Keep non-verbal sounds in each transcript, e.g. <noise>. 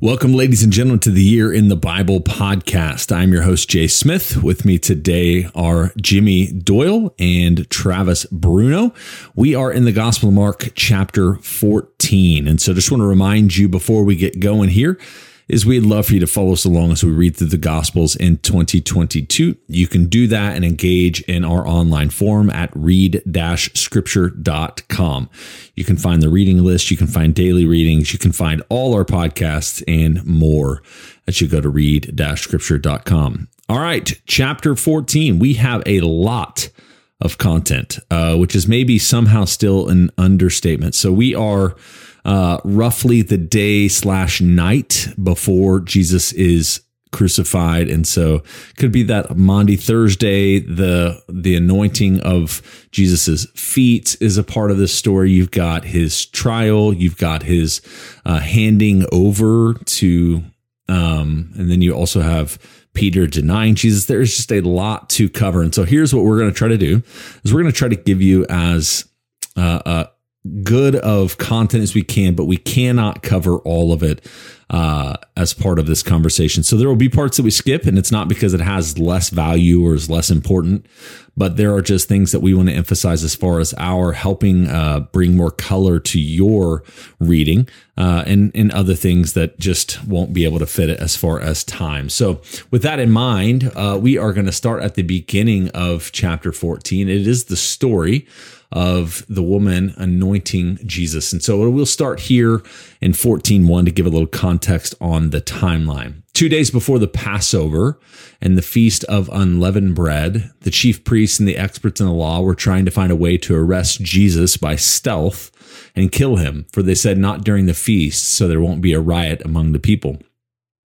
Welcome, ladies and gentlemen, to the Year in the Bible podcast. I'm your host, Jay Smith. With me today are Jimmy Doyle and Travis Bruno. We are in the Gospel of Mark, chapter 14. And so just want to remind you before we get going here is we'd love for you to follow us along as we read through the Gospels in 2022. You can do that and engage in our online forum at read-scripture.com. You can find the reading list, you can find daily readings, you can find all our podcasts and more as you go to read-scripture.com. All right, chapter 14. We have a lot of content, uh, which is maybe somehow still an understatement. So we are uh, roughly the day slash night before Jesus is crucified. And so could be that Maundy Thursday the the anointing of Jesus's feet is a part of this story. You've got his trial. You've got his uh, handing over to um and then you also have Peter denying Jesus. There's just a lot to cover. And so here's what we're going to try to do is we're going to try to give you as uh, uh good of content as we can, but we cannot cover all of it uh, as part of this conversation. So there will be parts that we skip, and it's not because it has less value or is less important, but there are just things that we want to emphasize as far as our helping uh, bring more color to your reading uh, and, and other things that just won't be able to fit it as far as time. So, with that in mind, uh, we are going to start at the beginning of chapter 14. It is the story of the woman anointing Jesus. And so we'll start here in 14.1 to give a little context on the timeline. Two days before the Passover and the Feast of Unleavened Bread, the chief priests and the experts in the law were trying to find a way to arrest Jesus by stealth and kill him, for they said not during the feast, so there won't be a riot among the people.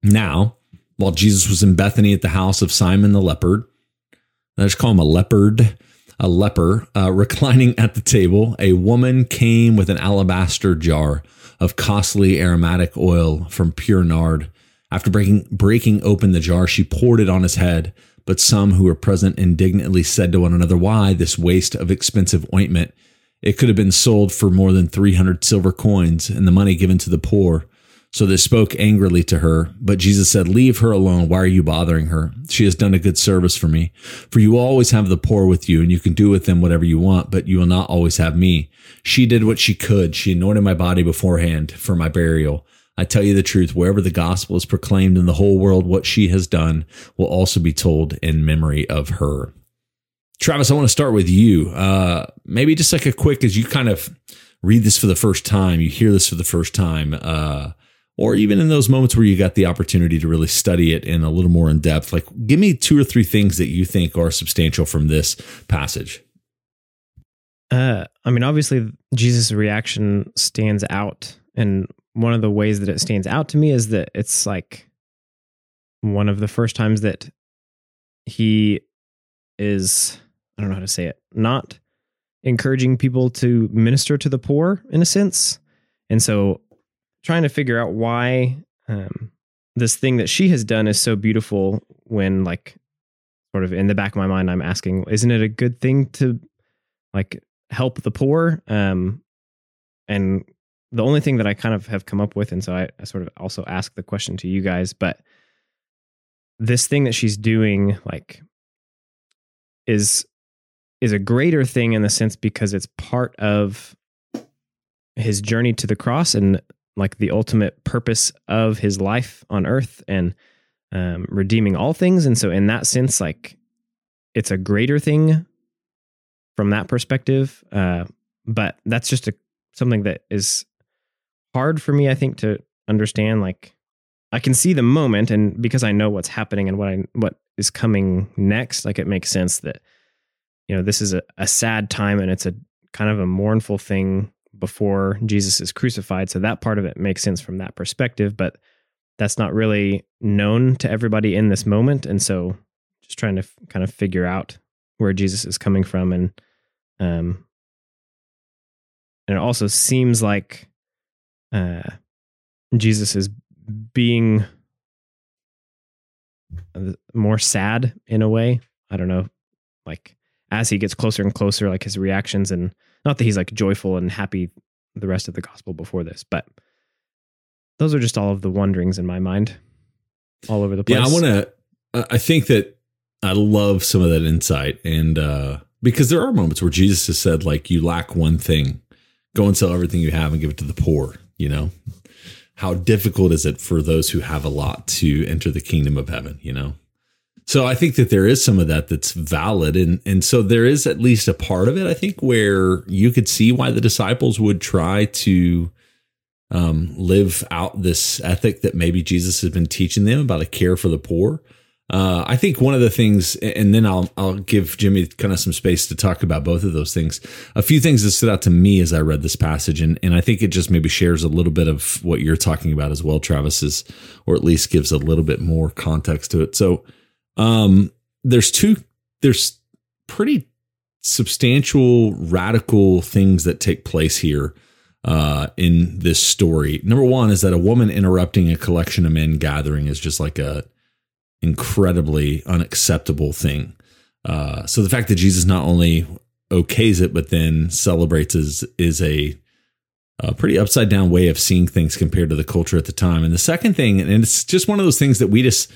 Now, while Jesus was in Bethany at the house of Simon the leopard, let's call him a leopard, a leper, uh, <laughs> reclining at the table, a woman came with an alabaster jar of costly aromatic oil from pure nard. After breaking, breaking open the jar, she poured it on his head. But some who were present indignantly said to one another, Why this waste of expensive ointment? It could have been sold for more than 300 silver coins and the money given to the poor. So they spoke angrily to her, but Jesus said, Leave her alone. Why are you bothering her? She has done a good service for me. For you always have the poor with you, and you can do with them whatever you want, but you will not always have me. She did what she could. She anointed my body beforehand for my burial. I tell you the truth, wherever the gospel is proclaimed in the whole world, what she has done will also be told in memory of her. Travis, I want to start with you. Uh, maybe just like a quick, as you kind of read this for the first time, you hear this for the first time. Uh, or even in those moments where you got the opportunity to really study it in a little more in depth like give me two or three things that you think are substantial from this passage. Uh i mean obviously jesus reaction stands out and one of the ways that it stands out to me is that it's like one of the first times that he is i don't know how to say it not encouraging people to minister to the poor in a sense. And so trying to figure out why um, this thing that she has done is so beautiful when like sort of in the back of my mind i'm asking isn't it a good thing to like help the poor? Um and the only thing that i kind of have come up with and so I, I sort of also ask the question to you guys but this thing that she's doing like is is a greater thing in the sense because it's part of his journey to the cross and like the ultimate purpose of his life on earth and um, redeeming all things. And so, in that sense, like it's a greater thing from that perspective. Uh, but that's just a something that is hard for me, I think, to understand. Like, I can see the moment, and because I know what's happening and what I what is coming next, like it makes sense that you know this is a, a sad time and it's a kind of a mournful thing before Jesus is crucified. So that part of it makes sense from that perspective, but that's not really known to everybody in this moment. And so just trying to f- kind of figure out where Jesus is coming from. And, um, and it also seems like, uh, Jesus is being more sad in a way. I don't know, like as he gets closer and closer, like his reactions and not that he's like joyful and happy the rest of the gospel before this, but those are just all of the wonderings in my mind, all over the place. Yeah, I want to. I think that I love some of that insight, and uh, because there are moments where Jesus has said, like, you lack one thing, go and sell everything you have and give it to the poor. You know, how difficult is it for those who have a lot to enter the kingdom of heaven? You know, so I think that there is some of that that's valid, and and so there is at least a part of it. I think where you could see why the disciples would try to um, live out this ethic that maybe Jesus has been teaching them about a care for the poor. Uh, I think one of the things, and then I'll I'll give Jimmy kind of some space to talk about both of those things. A few things that stood out to me as I read this passage, and and I think it just maybe shares a little bit of what you're talking about as well, Travis, is, or at least gives a little bit more context to it. So um, there's two, there's pretty substantial, radical things that take place here uh, in this story. Number one is that a woman interrupting a collection of men gathering is just like a incredibly unacceptable thing. Uh, so the fact that Jesus not only okays it, but then celebrates is is a, a pretty upside down way of seeing things compared to the culture at the time. And the second thing, and it's just one of those things that we just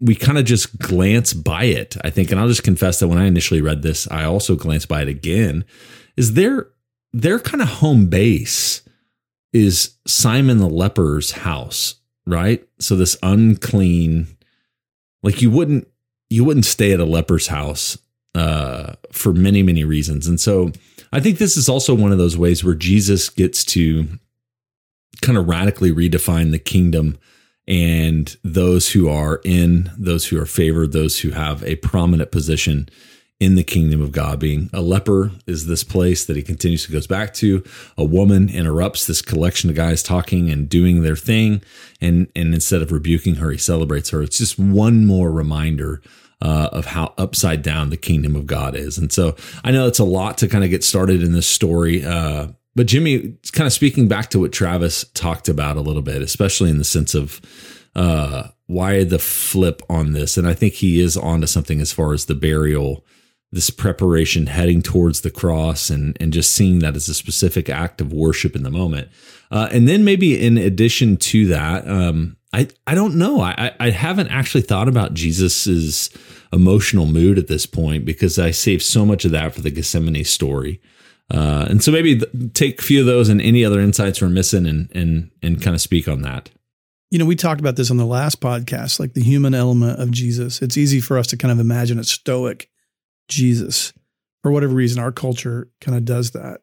we kind of just glance by it, I think. And I'll just confess that when I initially read this, I also glanced by it again. Is their their kind of home base is Simon the leper's house, right? So this unclean, like you wouldn't you wouldn't stay at a leper's house uh, for many many reasons, and so I think this is also one of those ways where Jesus gets to kind of radically redefine the kingdom and those who are in, those who are favored, those who have a prominent position in the kingdom of God. Being a leper is this place that he continues to goes back to. A woman interrupts this collection of guys talking and doing their thing, and and instead of rebuking her, he celebrates her. It's just one more reminder uh, of how upside down the kingdom of God is. And so I know it's a lot to kind of get started in this story. Uh, but Jimmy, kind of speaking back to what Travis talked about a little bit, especially in the sense of uh, why the flip on this, and I think he is onto something as far as the burial, this preparation heading towards the cross, and and just seeing that as a specific act of worship in the moment, uh, and then maybe in addition to that, um, I I don't know, I I haven't actually thought about Jesus's emotional mood at this point because I saved so much of that for the Gethsemane story. Uh, and so maybe th- take a few of those and any other insights we're missing and and and kind of speak on that. You know, we talked about this on the last podcast, like the human element of Jesus. It's easy for us to kind of imagine a stoic Jesus. For whatever reason, our culture kind of does that.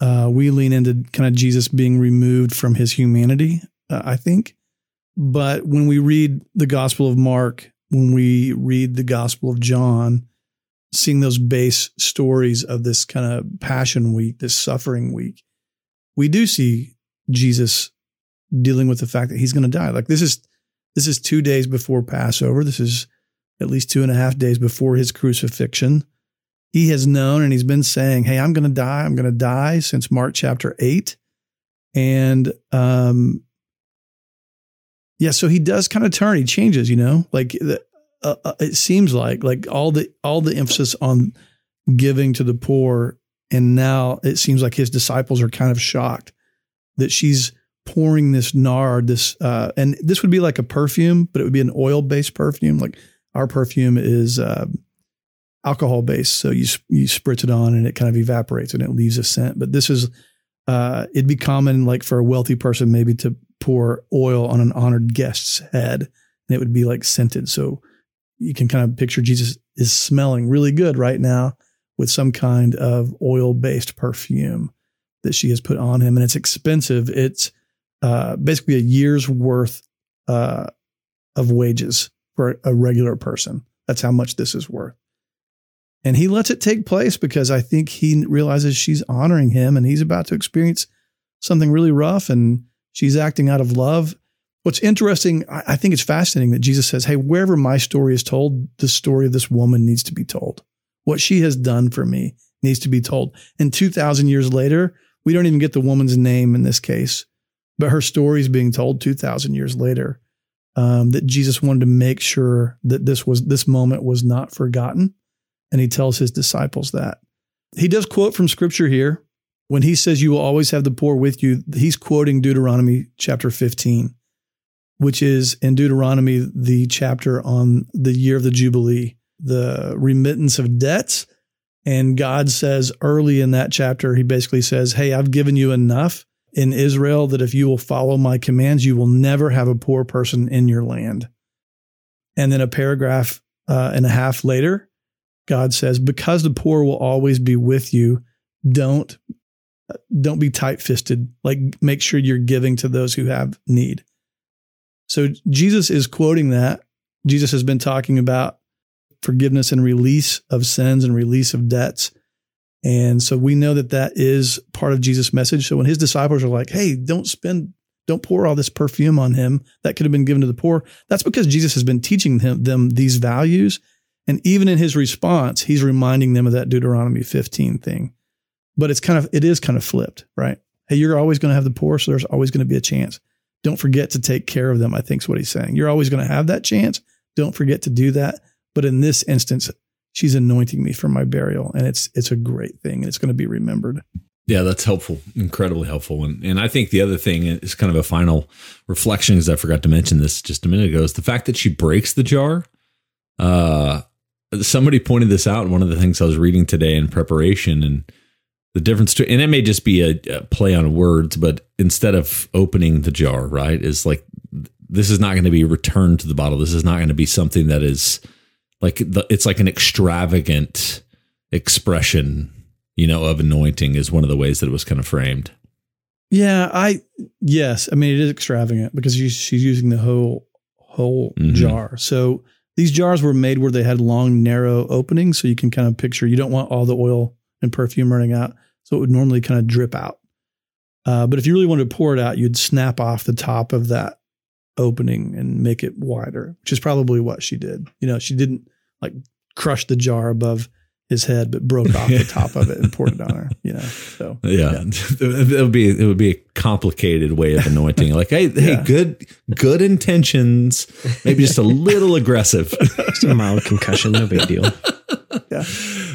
Uh, we lean into kind of Jesus being removed from his humanity, uh, I think. But when we read the Gospel of Mark, when we read the Gospel of John, seeing those base stories of this kind of passion week, this suffering week, we do see Jesus dealing with the fact that he's going to die. Like this is this is two days before Passover. This is at least two and a half days before his crucifixion. He has known and he's been saying, "Hey, I'm going to die. I'm going to die." Since Mark chapter eight, and um, yeah, so he does kind of turn. He changes. You know, like the, uh, uh, it seems like like all the all the emphasis on giving to the poor and now it seems like his disciples are kind of shocked that she's pouring this nard this uh, and this would be like a perfume but it would be an oil based perfume. Like our perfume is uh, alcohol based so you you spritz it on and it kind of evaporates and it leaves a scent. But this is uh, it'd be common like for a wealthy person maybe to pour oil on an honored guest's head and it would be like scented. So you can kind of picture Jesus is smelling really good right now with some kind of oil based perfume that she has put on him. And it's expensive. It's uh, basically a year's worth uh, of wages for a regular person. That's how much this is worth. And he lets it take place because I think he realizes she's honoring him and he's about to experience something really rough and she's acting out of love What's interesting, I think it's fascinating that Jesus says, Hey, wherever my story is told, the story of this woman needs to be told. What she has done for me needs to be told. And 2,000 years later, we don't even get the woman's name in this case, but her story is being told 2,000 years later. Um, that Jesus wanted to make sure that this was this moment was not forgotten, and he tells his disciples that. He does quote from scripture here. when he says you will always have the poor with you, he's quoting Deuteronomy chapter 15, which is in Deuteronomy the chapter on the year of the Jubilee, the remittance of debts. And God says early in that chapter, he basically says, Hey, I've given you enough in Israel that if you will follow my commands, you will never have a poor person in your land. And then a paragraph uh, and a half later, God says, Because the poor will always be with you, don't don't be tight fisted. Like make sure you're giving to those who have need. So Jesus is quoting that. Jesus has been talking about forgiveness and release of sins and release of debts. And so we know that that is part of Jesus' message. So when his disciples are like, hey, don't spend, don't pour all this perfume on him that could have been given to the poor, that's because Jesus has been teaching them, them these values. And even in his response, he's reminding them of that Deuteronomy 15 thing but it's kind of it is kind of flipped, right? Hey, you're always going to have the poor, so there's always going to be a chance. Don't forget to take care of them. I think is what he's saying. You're always going to have that chance. Don't forget to do that. But in this instance, she's anointing me for my burial, and it's it's a great thing, and it's going to be remembered. Yeah, that's helpful, incredibly helpful. And and I think the other thing is kind of a final reflection, because I forgot to mention this just a minute ago, is the fact that she breaks the jar. Uh, somebody pointed this out in one of the things I was reading today in preparation, and the difference to and it may just be a, a, play on words but instead of opening the jar right is like this is not going to be returned to the bottle. This is not going to be something that is like the, it's like an extravagant expression you know of anointing is one of the ways that it was kind of framed. Yeah i yes i mean it is extravagant because she's using the whole whole mm-hmm. jar. So these jars were made where they had long narrow openings so you can kind of picture you don't want all the oil and perfume running out so it would normally kind of drip out. Uh, but if you really wanted to pour it out, you'd snap off the top of that opening and make it wider, which is probably what she did. You know, she didn't like crush the jar above his head, but broke off the top of it and poured it on her. You know, so <laughs> yeah, yeah. <laughs> it would be it would be a complicated way of anointing. Like, hey, hey, good good intentions, maybe just a little aggressive. Just a mild concussion, no big deal. Yeah.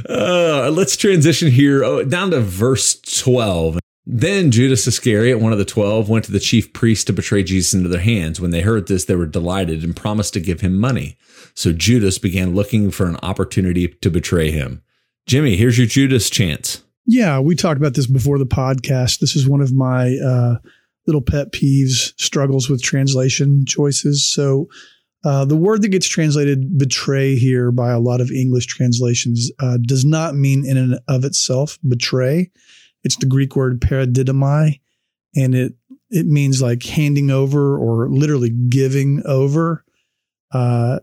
Uh, let's transition here oh, down to verse twelve. Then Judas Iscariot, one of the twelve, went to the chief priests to betray Jesus into their hands. When they heard this, they were delighted and promised to give him money. So Judas began looking for an opportunity to betray him. Jimmy, here's your Judas chance. Yeah, we talked about this before the podcast. This is one of my uh, little pet peeves, struggles with translation choices. So, uh, the word that gets translated betray here by a lot of English translations uh, does not mean in and of itself betray. It's the Greek word paradidomai, and it it means like handing over or literally giving over. Uh,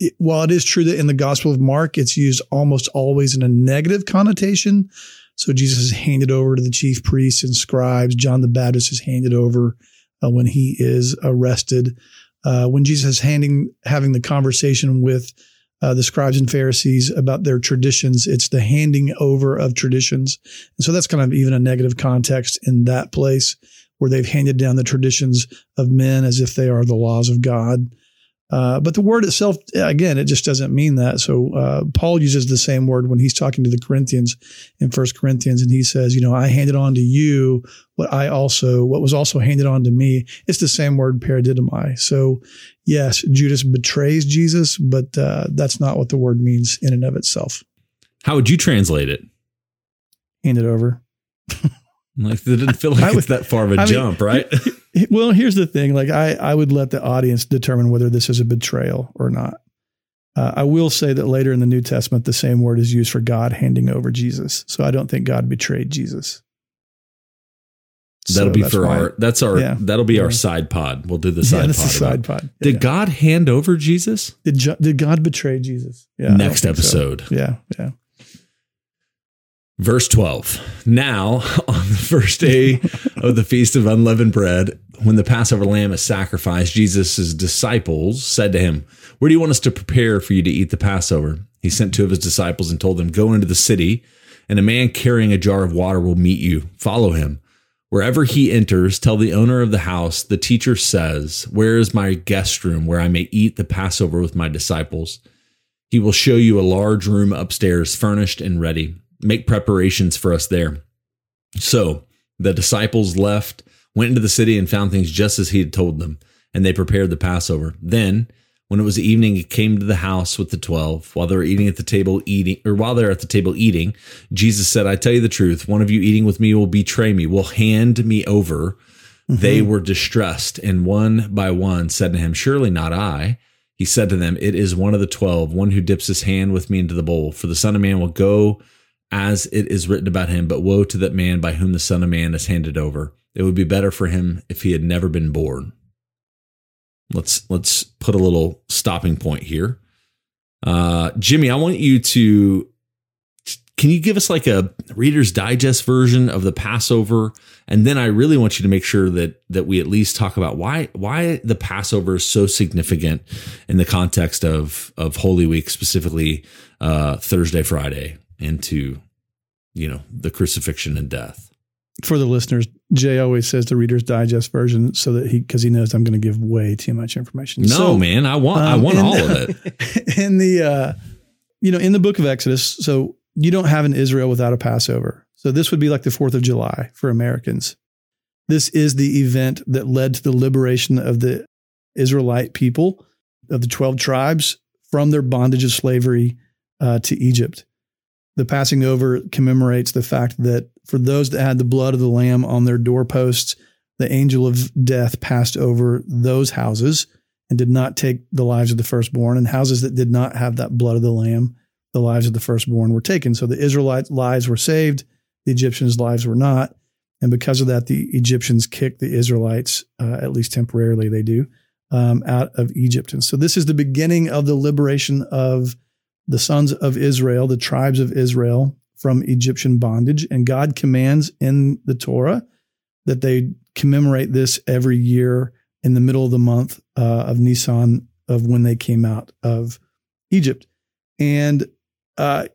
it, while it is true that in the Gospel of Mark, it's used almost always in a negative connotation. So Jesus is handed over to the chief priests and scribes. John the Baptist is handed over uh, when he is arrested. Uh, when Jesus is handing, having the conversation with uh, the scribes and Pharisees about their traditions, it's the handing over of traditions. And so that's kind of even a negative context in that place where they've handed down the traditions of men as if they are the laws of God. Uh, but the word itself, again, it just doesn't mean that. So uh, Paul uses the same word when he's talking to the Corinthians in First Corinthians, and he says, "You know, I handed on to you what I also what was also handed on to me." It's the same word, paradidomai. So yes, Judas betrays Jesus, but uh, that's not what the word means in and of itself. How would you translate it? Hand it over. <laughs> like it didn't feel like it's that far of a I jump, mean, right? well, here's the thing. Like I, I would let the audience determine whether this is a betrayal or not. Uh, I will say that later in the New Testament, the same word is used for God handing over Jesus. So I don't think God betrayed Jesus. That'll so be for our. That's our. Yeah. That'll be yeah. our side pod. We'll do the side yeah, pod. side pod. Yeah. Did God hand over Jesus? Did Did God betray Jesus? Yeah. Next episode. So. Yeah. Yeah. Verse 12. Now, <laughs> on the first day of the Feast of Unleavened Bread, when the Passover lamb is sacrificed, Jesus' disciples said to him, Where do you want us to prepare for you to eat the Passover? He sent two of his disciples and told them, Go into the city, and a man carrying a jar of water will meet you. Follow him. Wherever he enters, tell the owner of the house, the teacher says, Where is my guest room where I may eat the Passover with my disciples? He will show you a large room upstairs, furnished and ready make preparations for us there. So the disciples left, went into the city, and found things just as he had told them, and they prepared the Passover. Then, when it was evening, he came to the house with the twelve. While they were eating at the table, eating, or while they're at the table eating, Jesus said, I tell you the truth, one of you eating with me will betray me, will hand me over. Mm-hmm. They were distressed, and one by one said to him, Surely not I. He said to them, It is one of the twelve, one who dips his hand with me into the bowl. For the Son of Man will go as it is written about him, but woe to that man by whom the Son of Man is handed over. It would be better for him if he had never been born. Let's let's put a little stopping point here. Uh, Jimmy, I want you to can you give us like a reader's digest version of the Passover? And then I really want you to make sure that that we at least talk about why why the Passover is so significant in the context of of Holy Week, specifically uh, Thursday, Friday, into you know the crucifixion and death. For the listeners, Jay always says the Reader's Digest version so that he because he knows I'm going to give way too much information. No, so, man, I want um, I want all of it. <laughs> In the uh, you know in the book of Exodus, so you don't have an Israel without a Passover. So this would be like the 4th of July for Americans. This is the event that led to the liberation of the Israelite people of the 12 tribes from their bondage of slavery uh, to Egypt. The passing over commemorates the fact that for those that had the blood of the lamb on their doorposts, the angel of death passed over those houses and did not take the lives of the firstborn, and houses that did not have that blood of the lamb the lives of the firstborn were taken. So the Israelite lives were saved, the Egyptians' lives were not. And because of that, the Egyptians kicked the Israelites, uh, at least temporarily, they do, um, out of Egypt. And so this is the beginning of the liberation of the sons of Israel, the tribes of Israel from Egyptian bondage. And God commands in the Torah that they commemorate this every year in the middle of the month uh, of Nisan of when they came out of Egypt. And uh,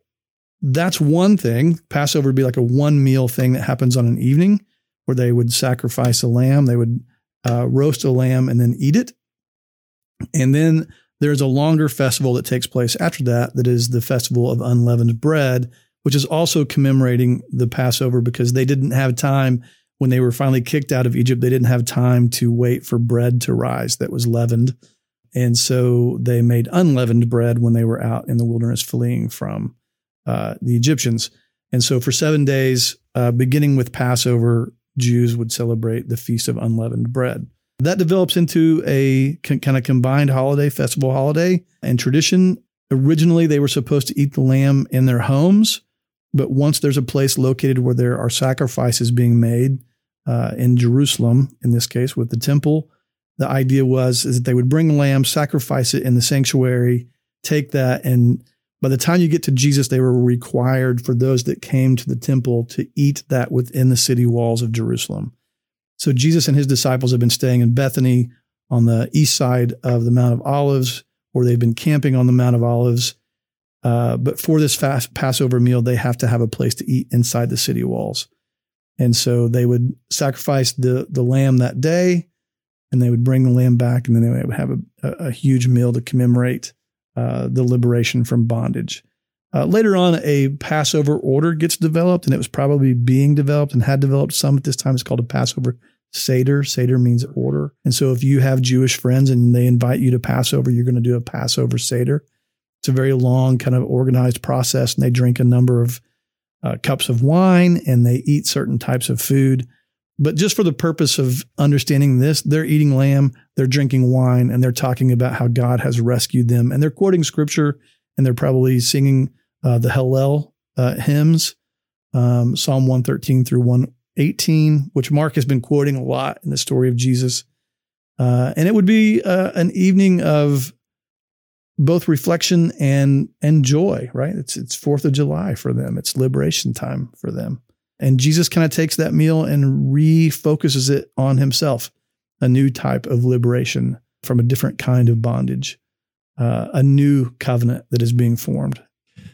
that's one thing. Passover would be like a one meal thing that happens on an evening where they would sacrifice a lamb, they would uh, roast a lamb and then eat it. And then there's a longer festival that takes place after that, that is the festival of unleavened bread, which is also commemorating the Passover because they didn't have time when they were finally kicked out of Egypt. They didn't have time to wait for bread to rise that was leavened. And so they made unleavened bread when they were out in the wilderness fleeing from uh, the Egyptians. And so for seven days, uh, beginning with Passover, Jews would celebrate the Feast of Unleavened Bread. That develops into a kind of combined holiday, festival holiday and tradition. Originally, they were supposed to eat the lamb in their homes, but once there's a place located where there are sacrifices being made uh, in Jerusalem, in this case with the temple, the idea was is that they would bring a lamb, sacrifice it in the sanctuary, take that, and by the time you get to Jesus, they were required for those that came to the temple to eat that within the city walls of Jerusalem. So Jesus and his disciples have been staying in Bethany on the east side of the Mount of Olives, or they've been camping on the Mount of Olives. Uh, but for this fast Passover meal, they have to have a place to eat inside the city walls. And so they would sacrifice the, the lamb that day and they would bring the lamb back, and then they would have a, a, huge meal to commemorate uh, the liberation from bondage. Uh, later on, a Passover order gets developed, and it was probably being developed and had developed some at this time. It's called a Passover Seder. Seder means order. And so if you have Jewish friends and they invite you to Passover, you're going to do a Passover Seder. It's a very long, kind of organized process, and they drink a number of uh, cups of wine and they eat certain types of food. But just for the purpose of understanding this, they're eating lamb, they're drinking wine, and they're talking about how God has rescued them. And they're quoting scripture and they're probably singing uh, the Hallel uh, hymns, um, Psalm 113 through 118, which Mark has been quoting a lot in the story of Jesus. Uh, and it would be uh, an evening of both reflection and and joy, right? It's it's Fourth of July for them. It's liberation time for them. And Jesus kind of takes that meal and refocuses it on himself, a new type of liberation from a different kind of bondage, uh, a new covenant that is being formed.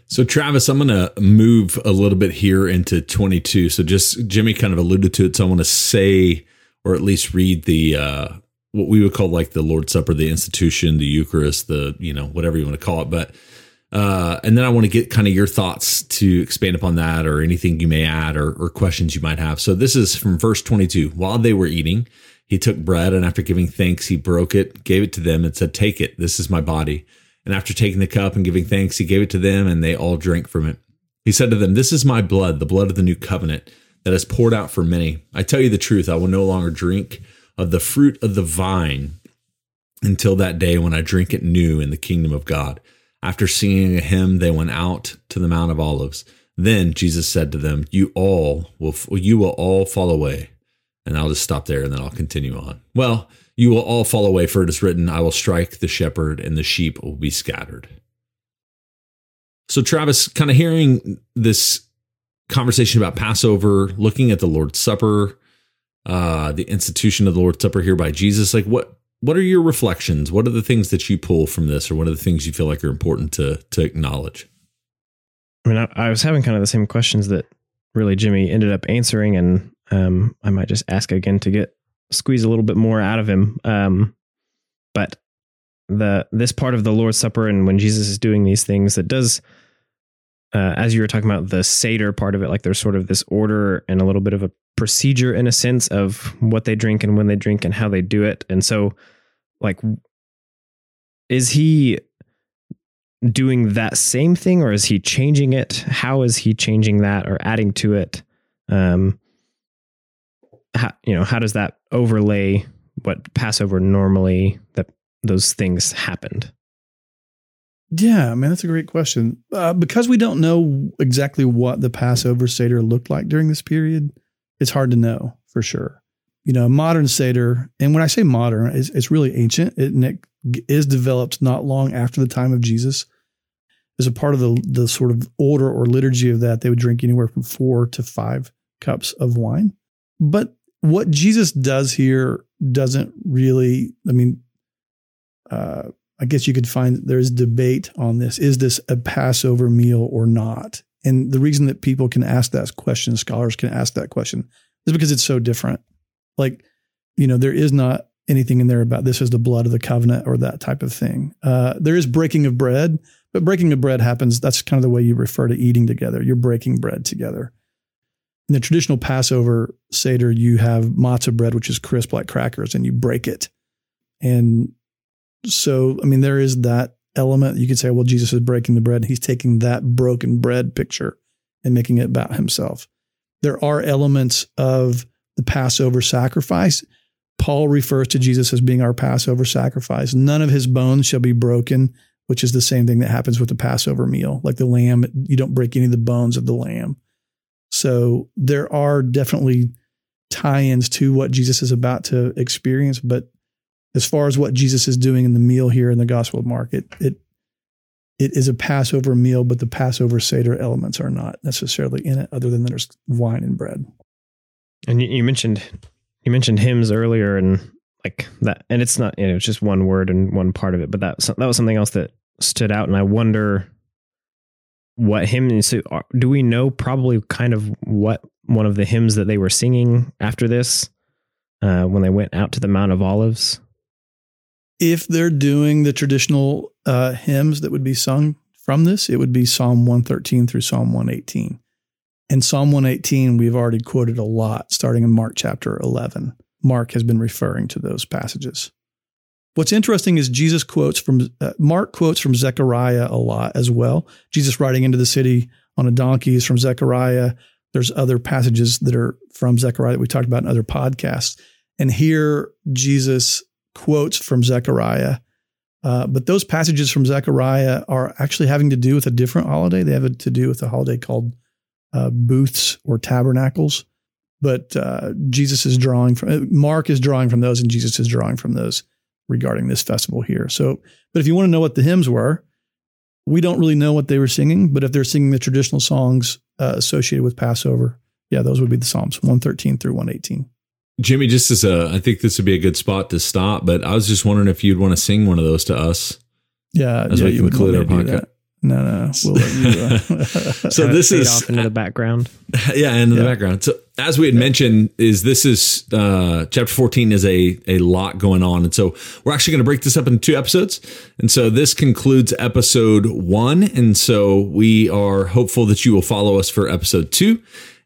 So, Travis, I'm going to move a little bit here into 22. So, just Jimmy kind of alluded to it. So, I want to say, or at least read the, uh, what we would call like the Lord's Supper, the institution, the Eucharist, the, you know, whatever you want to call it. But Uh, and then I want to get kind of your thoughts to expand upon that or anything you may add or, or questions you might have. So this is from verse 22. While they were eating, he took bread and after giving thanks, he broke it, gave it to them and said, take it. This is my body. And after taking the cup and giving thanks, he gave it to them and they all drank from it. He said to them, this is my blood, the blood of the new covenant that is poured out for many. I tell you the truth, I will no longer drink of the fruit of the vine until that day when I drink it new in the kingdom of God. After singing a hymn, they went out to the Mount of Olives. Then Jesus said to them, "You all will you will all fall away." And I'll just stop there and then I'll continue on. Well, you will all fall away for it is written, "I will strike the shepherd and the sheep will be scattered." So Travis, kind of hearing this conversation about Passover, looking at the Lord's Supper, uh, the institution of the Lord's Supper here by Jesus, like what what are your reflections? What are the things that you pull from this, or what are the things you feel like are important to to acknowledge? I mean, I, I was having kind of the same questions that really Jimmy ended up answering, and um, I might just ask again to get squeeze a little bit more out of him. Um, but the this part of the Lord's Supper and when Jesus is doing these things, it does. Uh, as you were talking about the Seder part of it, like there's sort of this order and a little bit of a procedure in a sense of what they drink and when they drink and how they do it. And so, like, is he doing that same thing or is he changing it? How is he changing that or adding to it? Um, how, you know, how does that overlay what Passover normally that those things happened? Yeah, man, that's a great question. Uh, because we don't know exactly what the Passover Seder looked like during this period, it's hard to know for sure. You know, modern Seder, and when I say modern, it's, it's really ancient. It, and it is developed not long after the time of Jesus. As a part of the, the sort of order or liturgy of that, they would drink anywhere from four to five cups of wine. But what Jesus does here doesn't really, I mean, uh, I guess you could find there's debate on this. Is this a Passover meal or not? And the reason that people can ask that question, scholars can ask that question, is because it's so different. Like, you know, there is not anything in there about this is the blood of the covenant or that type of thing. Uh, there is breaking of bread, but breaking of bread happens. That's kind of the way you refer to eating together. You're breaking bread together. In the traditional Passover Seder, you have matzah bread, which is crisp like crackers, and you break it. And so, I mean, there is that element. You could say, well, Jesus is breaking the bread. He's taking that broken bread picture and making it about himself. There are elements of the Passover sacrifice. Paul refers to Jesus as being our Passover sacrifice. None of his bones shall be broken, which is the same thing that happens with the Passover meal. Like the lamb, you don't break any of the bones of the lamb. So there are definitely tie ins to what Jesus is about to experience, but as far as what Jesus is doing in the meal here in the Gospel of Mark, it it it is a Passover meal, but the Passover Seder elements are not necessarily in it, other than there's wine and bread. And you, mentioned you mentioned hymns earlier, and like that, and it's not you know it's just one word and one part of it, but that that was something else that stood out, and I wonder what hymn. So do we know probably kind of what one of the hymns that they were singing after this uh, when they went out to the Mount of Olives? if they're doing the traditional uh, hymns that would be sung from this, it would be Psalm 113 through Psalm 118. And Psalm 118, we've already quoted a lot starting in Mark chapter 11. Mark has been referring to those passages. What's interesting is Jesus quotes from, uh, Mark quotes from Zechariah a lot as well. Jesus riding into the city on a donkey is from Zechariah. There's other passages that are from Zechariah that we talked about in other podcasts. And here, Jesus quotes from Zechariah. Uh, but those passages from Zechariah are actually having to do with a different holiday. They have to do with a holiday called uh, booths or tabernacles. But uh, Jesus is drawing from, Mark is drawing from those, and Jesus is drawing from those regarding this festival here. So, but if you want to know what the hymns were, we don't really know what they were singing, but if they're singing the traditional songs uh, associated with Passover, yeah, those would be the Psalms 113 through 118. Jimmy, just as a, I think this would be a good spot to stop, but I was just wondering if you'd want to sing one of those to us. Yeah, as yeah, we conclude our podcast. No, no, we'll let you. Uh, <laughs> So <laughs> this is off into the background. <laughs> yeah, in the background. So as we had mentioned, is this is uh, chapter fourteen is a a lot going on, and so we're actually going to break this up into two episodes. And so this concludes episode one, and so we are hopeful that you will follow us for episode two.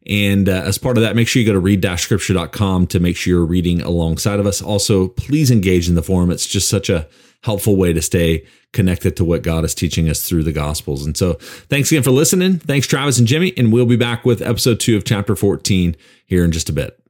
And uh, as part of that, make sure you go to read-scripture.com to make sure you're reading alongside of us. Also, please engage in the forum. It's just such a helpful way to stay connected to what God is teaching us through the Gospels. And so, thanks again for listening. Thanks, Travis and Jimmy. And we'll be back with episode two of chapter 14 here in just a bit.